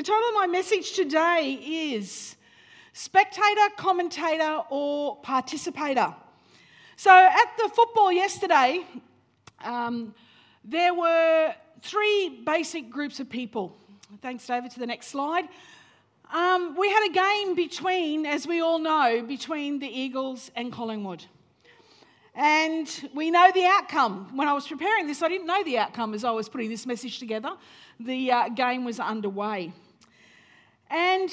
The title of my message today is Spectator, Commentator, or Participator. So at the football yesterday, um, there were three basic groups of people. Thanks, David, to the next slide. Um, we had a game between, as we all know, between the Eagles and Collingwood. And we know the outcome. When I was preparing this, I didn't know the outcome as I was putting this message together. The uh, game was underway. And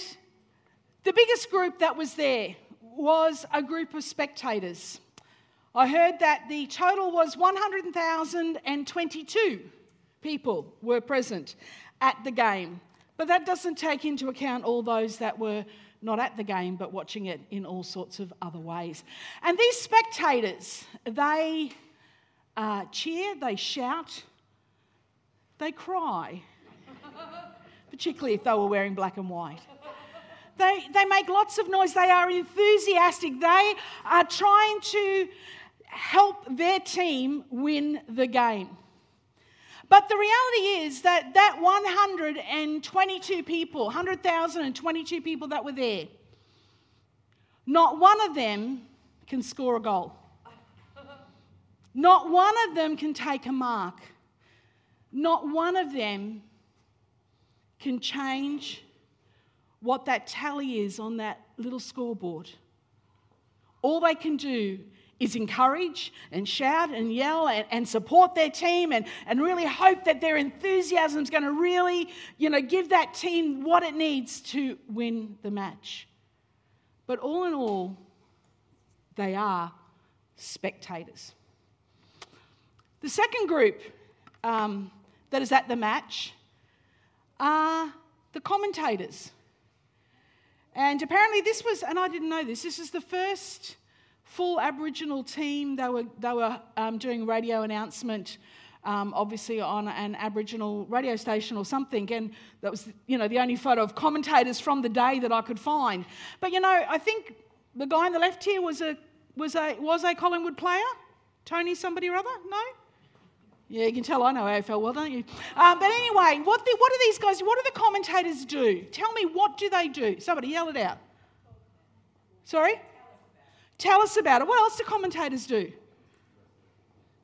the biggest group that was there was a group of spectators. I heard that the total was 100,022 people were present at the game. But that doesn't take into account all those that were not at the game but watching it in all sorts of other ways. And these spectators, they uh, cheer, they shout, they cry, particularly if they were wearing black and white. They, they make lots of noise. They are enthusiastic. They are trying to help their team win the game. But the reality is that that 122 people, 100,022 people that were there, not one of them can score a goal. Not one of them can take a mark. Not one of them can change what that tally is on that little scoreboard. All they can do is encourage and shout and yell and, and support their team and, and really hope that their enthusiasm is going to really, you know, give that team what it needs to win the match. But all in all, they are spectators. The second group um, that is at the match are the commentators. And apparently, this was, and I didn't know this, this is the first full Aboriginal team. They were, they were um, doing radio announcement, um, obviously on an Aboriginal radio station or something. And that was, you know, the only photo of commentators from the day that I could find. But, you know, I think the guy on the left here was a, was a, was a Collingwood player. Tony somebody or other? No? Yeah, you can tell I know AFL well, don't you? Um, but anyway, what, the, what do these guys, what do the commentators do? Tell me, what do they do? Somebody yell it out. Sorry? Tell us about it. What else do commentators do?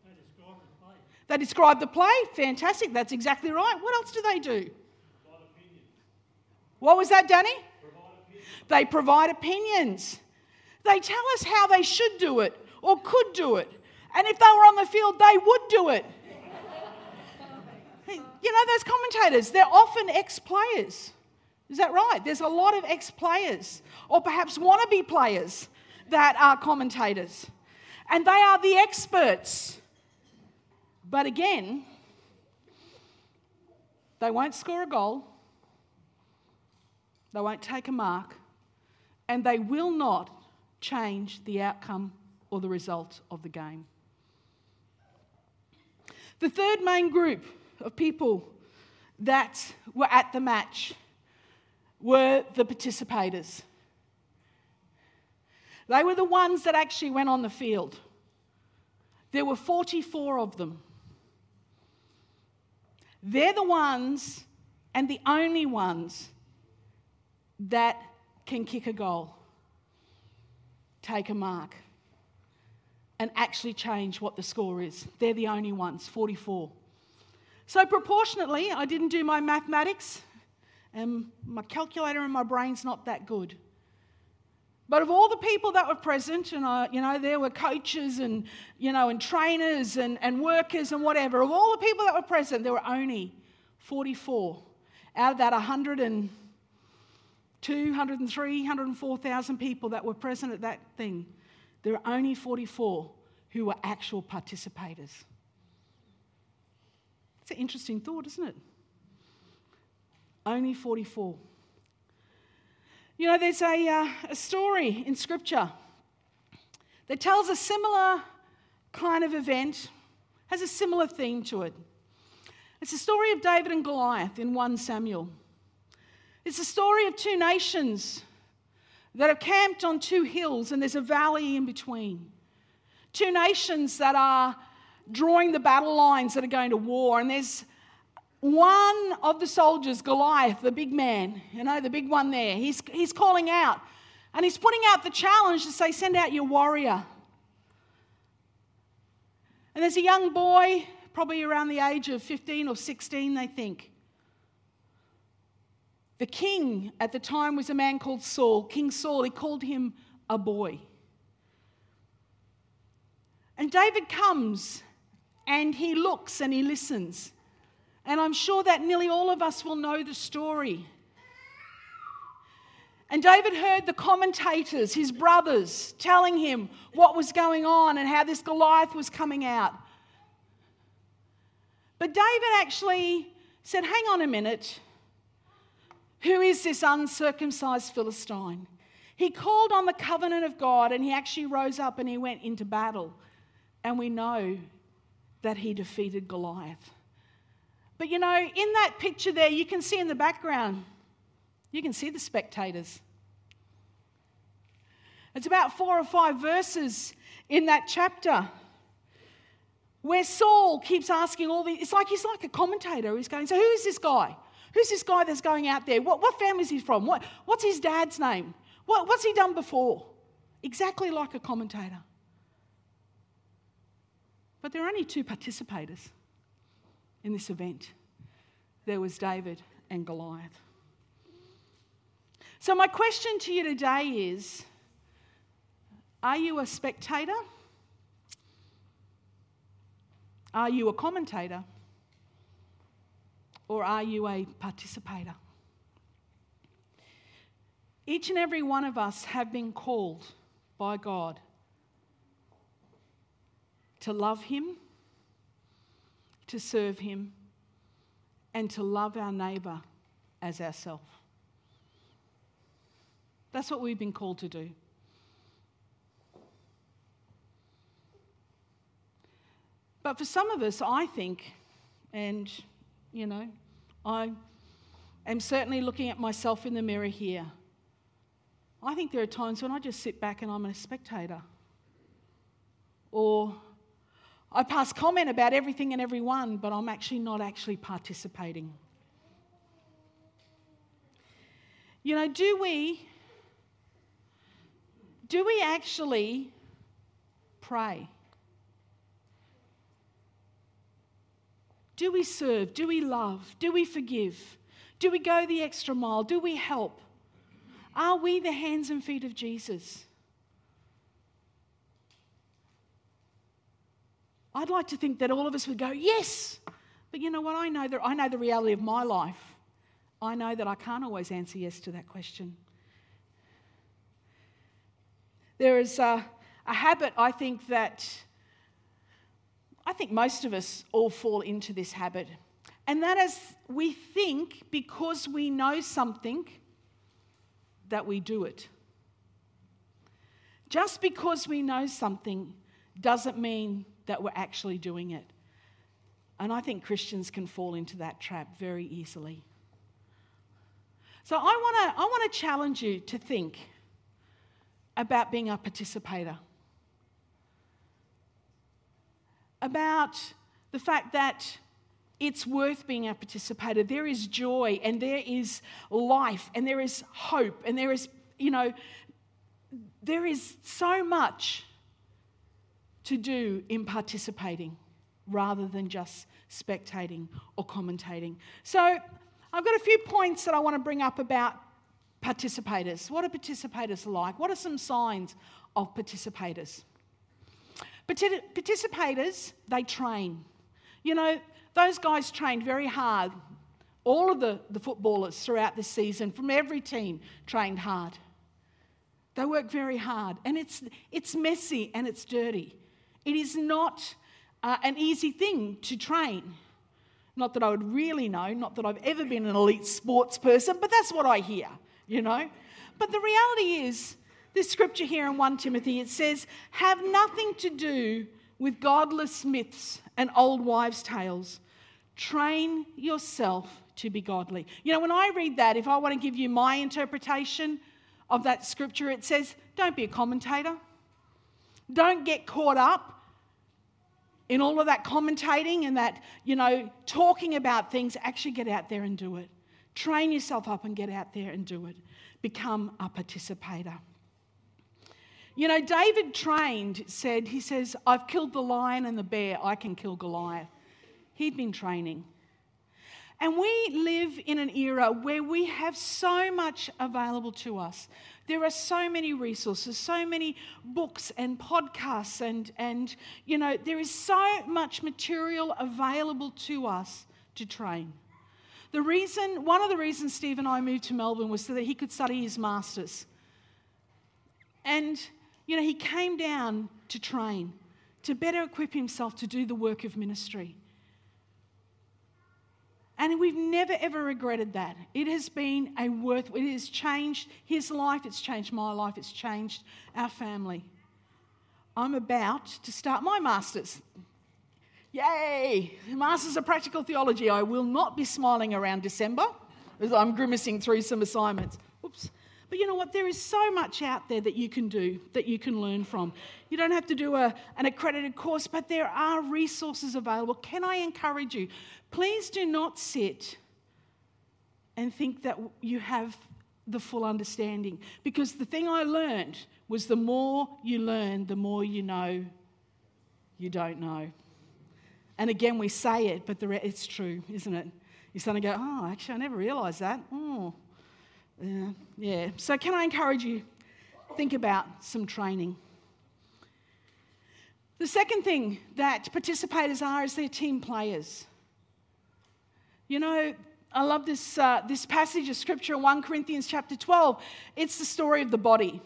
They describe the play. They describe the play. Fantastic. That's exactly right. What else do they do? What was that, Danny? Provide they provide opinions. They tell us how they should do it or could do it. And if they were on the field, they would do it. You know, those commentators, they're often ex players. Is that right? There's a lot of ex players or perhaps wannabe players that are commentators. And they are the experts. But again, they won't score a goal, they won't take a mark, and they will not change the outcome or the result of the game. The third main group of people that were at the match were the participators. They were the ones that actually went on the field. There were 44 of them. They're the ones and the only ones that can kick a goal, take a mark, and actually change what the score is. They're the only ones, 44. So, proportionately, I didn't do my mathematics, and my calculator in my brain's not that good. But of all the people that were present, and uh, you know, there were coaches and you know, and trainers and, and workers and whatever. Of all the people that were present, there were only 44 out of that 102, 103, 104,000 people that were present at that thing. There were only 44 who were actual participators. It's an interesting thought, isn't it? Only 44. You know, there's a, uh, a story in Scripture that tells a similar kind of event, has a similar theme to it. It's the story of David and Goliath in 1 Samuel. It's the story of two nations that are camped on two hills and there's a valley in between. Two nations that are drawing the battle lines that are going to war, and there's one of the soldiers, Goliath, the big man, you know, the big one there, he's, he's calling out and he's putting out the challenge to say, Send out your warrior. And there's a young boy, probably around the age of 15 or 16, they think. The king at the time was a man called Saul. King Saul, he called him a boy. And David comes and he looks and he listens. And I'm sure that nearly all of us will know the story. And David heard the commentators, his brothers, telling him what was going on and how this Goliath was coming out. But David actually said, Hang on a minute. Who is this uncircumcised Philistine? He called on the covenant of God and he actually rose up and he went into battle. And we know that he defeated Goliath. But you know, in that picture there, you can see in the background, you can see the spectators. It's about four or five verses in that chapter where Saul keeps asking all these. It's like he's like a commentator. He's going, So who is this guy? Who's this guy that's going out there? What, what family is he from? What, what's his dad's name? What, what's he done before? Exactly like a commentator. But there are only two participators in this event there was David and Goliath. So, my question to you today is Are you a spectator? Are you a commentator? Or are you a participator? Each and every one of us have been called by God to love Him, to serve Him, and to love our neighbour as ourselves. That's what we've been called to do. But for some of us, I think, and you know, I am certainly looking at myself in the mirror here. I think there are times when I just sit back and I'm a spectator. Or I pass comment about everything and everyone, but I'm actually not actually participating. You know, do we do we actually pray? Do we serve? Do we love? Do we forgive? Do we go the extra mile? Do we help? Are we the hands and feet of Jesus? I'd like to think that all of us would go, yes. But you know what? I know that I know the reality of my life. I know that I can't always answer yes to that question. There is a, a habit, I think, that I think most of us all fall into this habit. And that is, we think because we know something that we do it. Just because we know something doesn't mean that we're actually doing it. And I think Christians can fall into that trap very easily. So I want to I want to challenge you to think about being a participator. About the fact that it's worth being a participator. There is joy and there is life and there is hope and there is, you know, there is so much to do in participating rather than just spectating or commentating. So, I've got a few points that I want to bring up about participators. What are participators like? What are some signs of participators? Participators, they train. You know, those guys trained very hard. All of the, the footballers throughout the season from every team trained hard. They work very hard. And it's, it's messy and it's dirty. It is not uh, an easy thing to train. Not that I would really know, not that I've ever been an elite sports person, but that's what I hear, you know. But the reality is, this scripture here in 1 Timothy, it says, have nothing to do with godless myths and old wives' tales. Train yourself to be godly. You know, when I read that, if I want to give you my interpretation of that scripture, it says, don't be a commentator. Don't get caught up in all of that commentating and that, you know, talking about things, actually get out there and do it. Train yourself up and get out there and do it. Become a participator. You know, David trained, said, he says, I've killed the lion and the bear, I can kill Goliath. He'd been training. And we live in an era where we have so much available to us. There are so many resources, so many books and podcasts, and, and you know, there is so much material available to us to train. The reason, one of the reasons Steve and I moved to Melbourne was so that he could study his master's. And you know, he came down to train, to better equip himself to do the work of ministry. And we've never ever regretted that. It has been a worth, it has changed his life, it's changed my life, it's changed our family. I'm about to start my master's. Yay! Masters of Practical Theology. I will not be smiling around December as I'm grimacing through some assignments. Oops. But you know what? There is so much out there that you can do, that you can learn from. You don't have to do a, an accredited course, but there are resources available. Can I encourage you? Please do not sit and think that you have the full understanding. Because the thing I learned was the more you learn, the more you know you don't know. And again, we say it, but it's true, isn't it? You suddenly go, oh, actually, I never realised that. Oh, yeah, yeah. So, can I encourage you? Think about some training. The second thing that participators are is they're team players. You know, I love this, uh, this passage of scripture in 1 Corinthians chapter 12. It's the story of the body.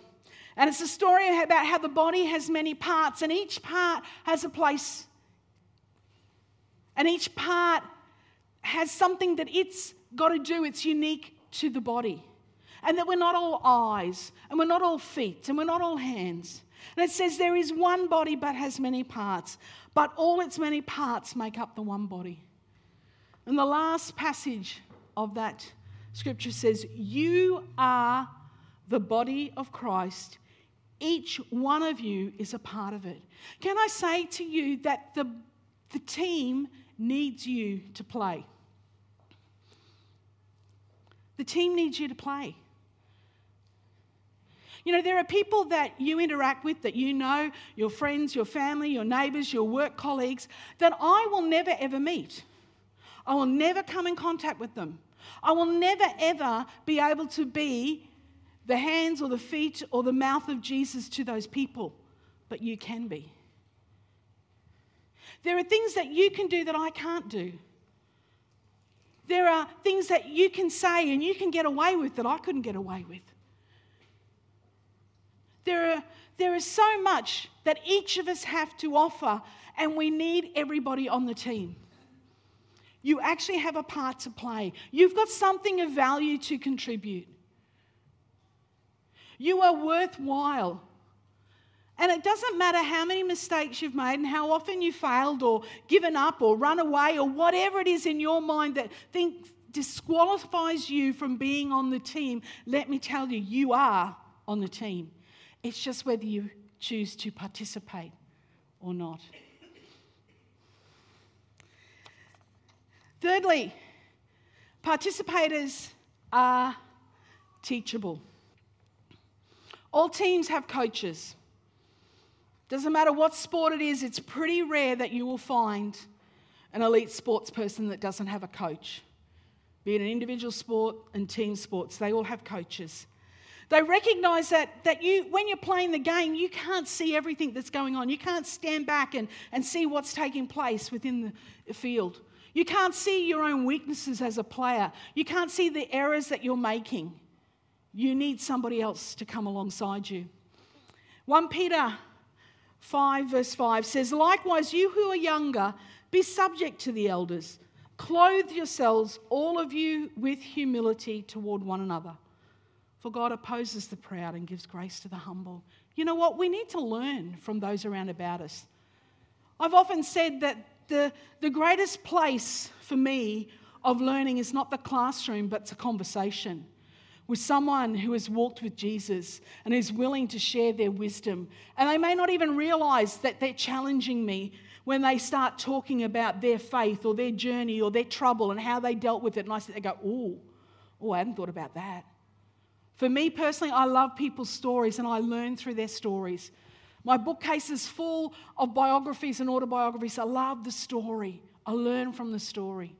And it's a story about how the body has many parts, and each part has a place. And each part has something that it's got to do, it's unique to the body and that we're not all eyes, and we're not all feet, and we're not all hands. And it says there is one body but has many parts, but all its many parts make up the one body. And the last passage of that scripture says, You are the body of Christ. Each one of you is a part of it. Can I say to you that the, the team needs you to play? The team needs you to play. You know, there are people that you interact with that you know, your friends, your family, your neighbours, your work colleagues, that I will never ever meet. I will never come in contact with them. I will never ever be able to be the hands or the feet or the mouth of Jesus to those people, but you can be. There are things that you can do that I can't do. There are things that you can say and you can get away with that I couldn't get away with. There, are, there is so much that each of us have to offer, and we need everybody on the team. You actually have a part to play, you've got something of value to contribute. You are worthwhile. And it doesn't matter how many mistakes you've made and how often you failed or given up or run away or whatever it is in your mind that think disqualifies you from being on the team. Let me tell you, you are on the team. It's just whether you choose to participate or not. Thirdly, participators are teachable. All teams have coaches. Doesn't matter what sport it is, it's pretty rare that you will find an elite sports person that doesn't have a coach. Be it an individual sport and team sports, they all have coaches. They recognize that, that you, when you're playing the game, you can't see everything that's going on. You can't stand back and, and see what's taking place within the field. You can't see your own weaknesses as a player. You can't see the errors that you're making. You need somebody else to come alongside you. 1 Peter 5, verse 5 says, Likewise, you who are younger, be subject to the elders. Clothe yourselves, all of you, with humility toward one another. For God opposes the proud and gives grace to the humble. You know what? We need to learn from those around about us. I've often said that the, the greatest place for me of learning is not the classroom, but it's a conversation with someone who has walked with Jesus and is willing to share their wisdom. And they may not even realize that they're challenging me when they start talking about their faith or their journey or their trouble and how they dealt with it. And I sit there go, oh, oh, I hadn't thought about that. For me personally, I love people's stories and I learn through their stories. My bookcase is full of biographies and autobiographies. I love the story. I learn from the story.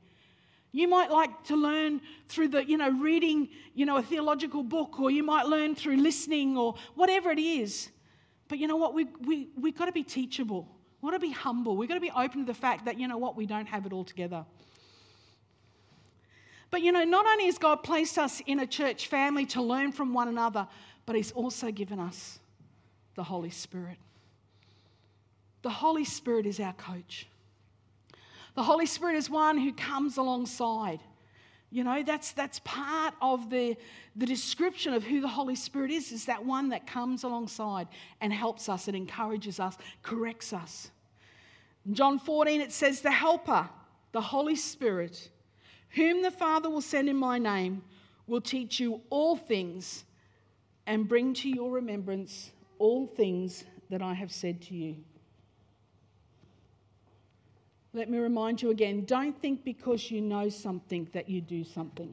You might like to learn through the, you know, reading, you know, a theological book, or you might learn through listening, or whatever it is. But you know what? We, we, we've got to be teachable. We've got to be humble. We've got to be open to the fact that, you know what, we don't have it all together. But you know, not only has God placed us in a church family to learn from one another, but He's also given us the Holy Spirit. The Holy Spirit is our coach. The Holy Spirit is one who comes alongside. You know, that's, that's part of the, the description of who the Holy Spirit is, is that one that comes alongside and helps us and encourages us, corrects us. In John 14, it says, The Helper, the Holy Spirit, whom the Father will send in my name, will teach you all things and bring to your remembrance all things that I have said to you. Let me remind you again don't think because you know something that you do something.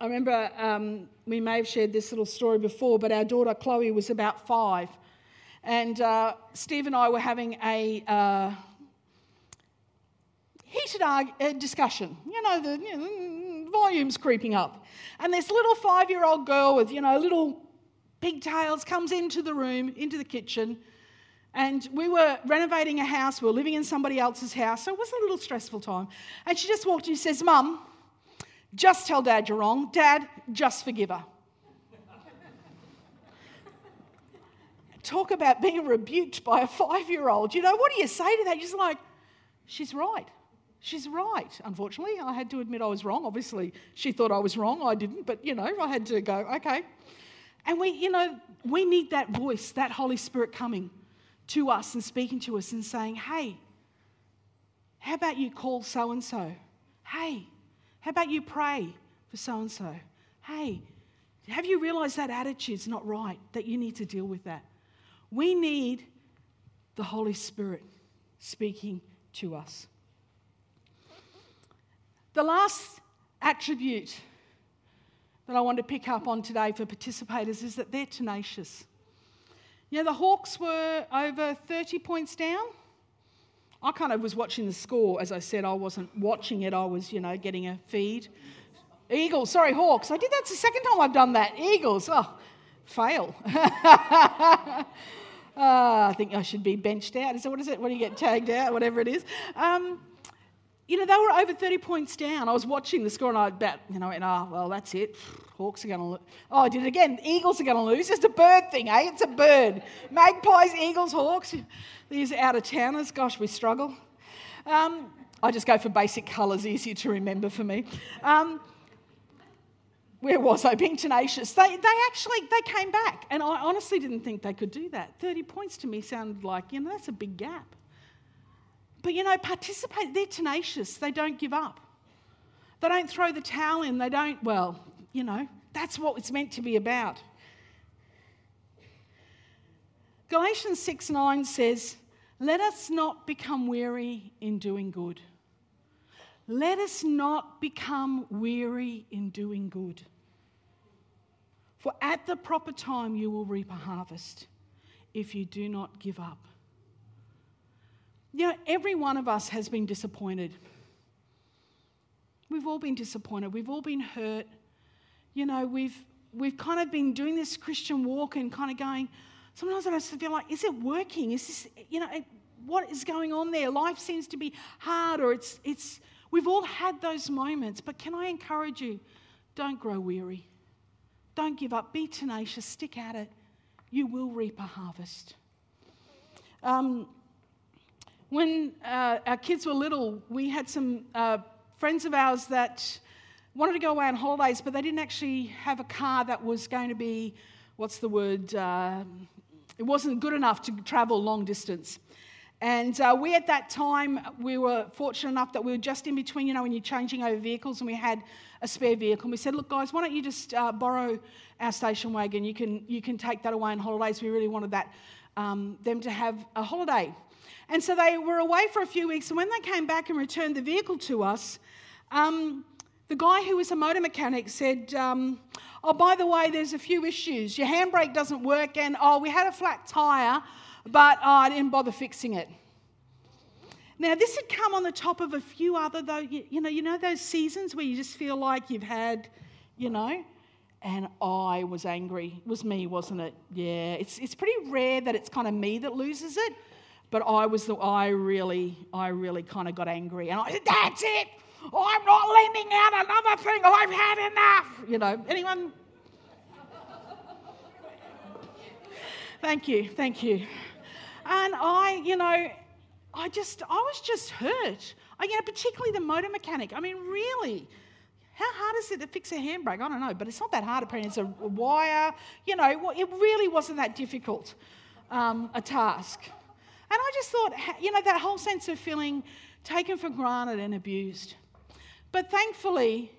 I remember um, we may have shared this little story before, but our daughter Chloe was about five. And uh, Steve and I were having a uh, heated uh, discussion. You know, the you know, volume's creeping up. And this little five year old girl with, you know, little pigtails comes into the room, into the kitchen and we were renovating a house, we were living in somebody else's house, so it was a little stressful time. And she just walked in and says, Mum, just tell Dad you're wrong. Dad, just forgive her. Talk about being rebuked by a five year old. You know, what do you say to that? You're just like, she's right. She's right. Unfortunately, I had to admit I was wrong. Obviously, she thought I was wrong. I didn't, but you know, I had to go, okay. And we, you know, we need that voice, that Holy Spirit coming to us and speaking to us and saying, hey, how about you call so and so? Hey, how about you pray for so and so? Hey, have you realized that attitude's not right, that you need to deal with that? We need the Holy Spirit speaking to us. The last attribute that I want to pick up on today for participators is that they're tenacious. You know, the Hawks were over 30 points down. I kind of was watching the score. As I said, I wasn't watching it, I was, you know, getting a feed. Eagles, sorry, Hawks. I did that's the second time I've done that. Eagles, oh, fail. uh, I think I should be benched out. Is that what is it? When you get tagged out, whatever it is. Um, you know, they were over 30 points down. I was watching the score and I bet, you know, and oh, well, that's it. Hawks are going to lose. Oh, I did it again. Eagles are going to lose. It's a bird thing, eh? It's a bird. Magpies, Eagles, Hawks. These out of towners, gosh, we struggle. Um, I just go for basic colours, easier to remember for me. Um, where was I? Being tenacious. They, they actually they came back, and I honestly didn't think they could do that. 30 points to me sounded like, you know, that's a big gap. But you know, participate, they're tenacious, they don't give up. They don't throw the towel in, they don't, well, you know, that's what it's meant to be about. Galatians 6 9 says, Let us not become weary in doing good. Let us not become weary in doing good. For at the proper time you will reap a harvest if you do not give up. You know, every one of us has been disappointed. We've all been disappointed. We've all been hurt. You know, we've, we've kind of been doing this Christian walk and kind of going, sometimes I just feel like, is it working? Is this, you know, what is going on there? Life seems to be hard or it's, it's, we've all had those moments. But can I encourage you? Don't grow weary. Don't give up. Be tenacious. Stick at it. You will reap a harvest. Um, when uh, our kids were little, we had some uh, friends of ours that wanted to go away on holidays, but they didn't actually have a car that was going to be, what's the word? Uh, it wasn't good enough to travel long distance. And uh, we, at that time, we were fortunate enough that we were just in between, you know, when you're changing over vehicles, and we had a spare vehicle. And we said, look, guys, why don't you just uh, borrow our station wagon? You can, you can take that away on holidays. We really wanted that, um, them to have a holiday. And so they were away for a few weeks, and when they came back and returned the vehicle to us, um, the guy who was a motor mechanic said, um, Oh, by the way, there's a few issues. Your handbrake doesn't work, and oh, we had a flat tyre, but oh, I didn't bother fixing it. Now, this had come on the top of a few other, though, you, you know, you know those seasons where you just feel like you've had, you know, and I was angry. It was me, wasn't it? Yeah, it's, it's pretty rare that it's kind of me that loses it, but I was the, I really, I really kind of got angry. And I said, that's it. I'm not lending out another thing. I've had enough. You know, anyone? thank you, thank you. And I, you know, I just, I was just hurt. I, you know, particularly the motor mechanic. I mean, really, how hard is it to fix a handbrake? I don't know, but it's not that hard apparently. It's a wire, you know, it really wasn't that difficult um, a task. And I just thought, you know, that whole sense of feeling taken for granted and abused. But thankfully,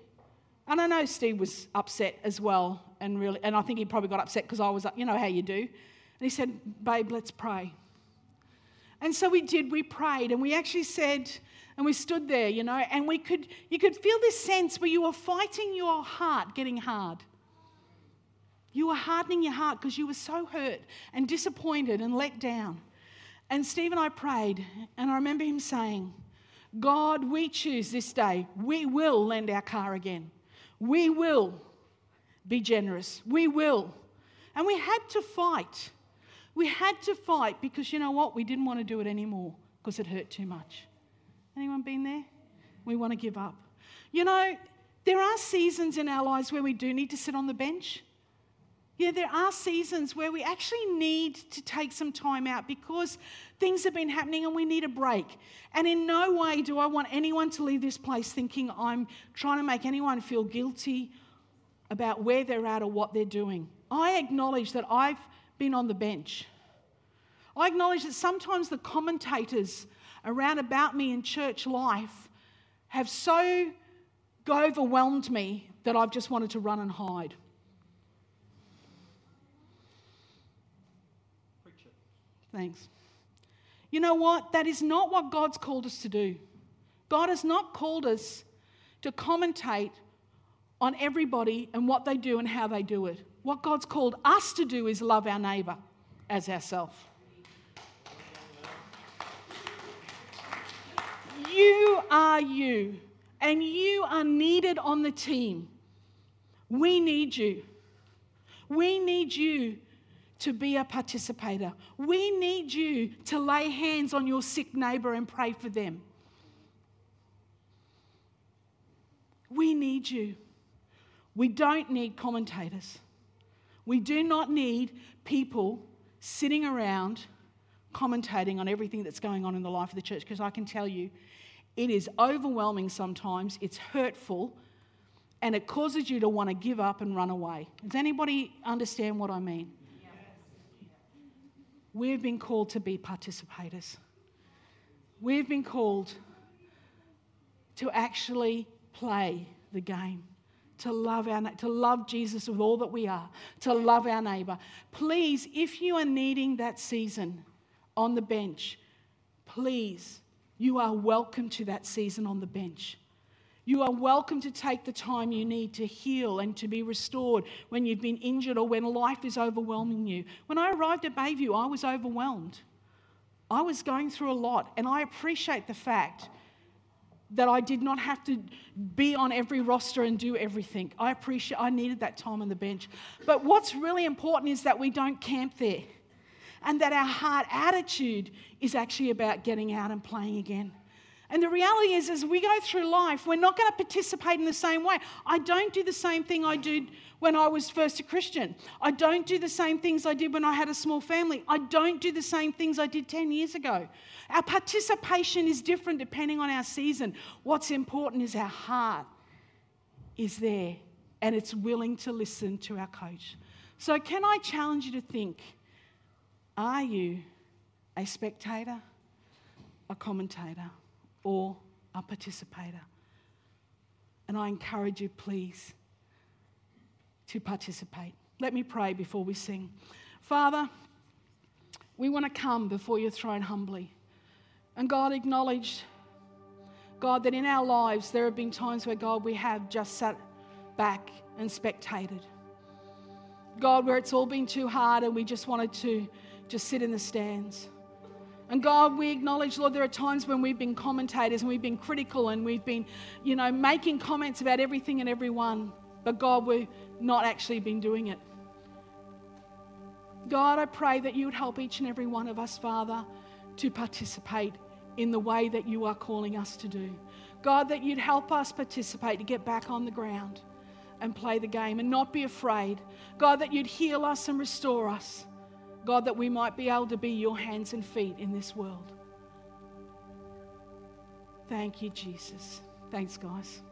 and I know Steve was upset as well, and really, and I think he probably got upset because I was, you know how you do. And he said, Babe, let's pray. And so we did, we prayed, and we actually said, and we stood there, you know, and we could, you could feel this sense where you were fighting your heart getting hard. You were hardening your heart because you were so hurt and disappointed and let down. And Steve and I prayed, and I remember him saying, God, we choose this day, we will lend our car again. We will be generous. We will. And we had to fight. We had to fight because you know what? We didn't want to do it anymore because it hurt too much. Anyone been there? We want to give up. You know, there are seasons in our lives where we do need to sit on the bench. Yeah, there are seasons where we actually need to take some time out because things have been happening and we need a break. And in no way do I want anyone to leave this place thinking I'm trying to make anyone feel guilty about where they're at or what they're doing. I acknowledge that I've been on the bench. I acknowledge that sometimes the commentators around about me in church life have so overwhelmed me that I've just wanted to run and hide. Thanks. You know what? That is not what God's called us to do. God has not called us to commentate on everybody and what they do and how they do it. What God's called us to do is love our neighbour as ourselves. You are you, and you are needed on the team. We need you. We need you to be a participator. We need you to lay hands on your sick neighbor and pray for them. We need you. We don't need commentators. We do not need people sitting around commentating on everything that's going on in the life of the church because I can tell you it is overwhelming sometimes, it's hurtful, and it causes you to want to give up and run away. Does anybody understand what I mean? We've been called to be participators. We've been called to actually play the game, to love, our, to love Jesus with all that we are, to love our neighbour. Please, if you are needing that season on the bench, please you are welcome to that season on the bench. You are welcome to take the time you need to heal and to be restored when you've been injured or when life is overwhelming you. When I arrived at Bayview, I was overwhelmed. I was going through a lot, and I appreciate the fact that I did not have to be on every roster and do everything. I appreciate I needed that time on the bench. But what's really important is that we don't camp there and that our heart attitude is actually about getting out and playing again. And the reality is, as we go through life, we're not going to participate in the same way. I don't do the same thing I did when I was first a Christian. I don't do the same things I did when I had a small family. I don't do the same things I did 10 years ago. Our participation is different depending on our season. What's important is our heart is there and it's willing to listen to our coach. So, can I challenge you to think? Are you a spectator, a commentator, or a participator? And I encourage you, please, to participate. Let me pray before we sing. Father, we want to come before your throne humbly. And God acknowledged, God, that in our lives there have been times where, God, we have just sat back and spectated. God, where it's all been too hard and we just wanted to just sit in the stands. And God, we acknowledge, Lord, there are times when we've been commentators and we've been critical and we've been, you know, making comments about everything and everyone. But God, we've not actually been doing it. God, I pray that you would help each and every one of us, Father, to participate in the way that you are calling us to do. God, that you'd help us participate to get back on the ground and play the game and not be afraid. God, that you'd heal us and restore us. God, that we might be able to be your hands and feet in this world. Thank you, Jesus. Thanks, guys.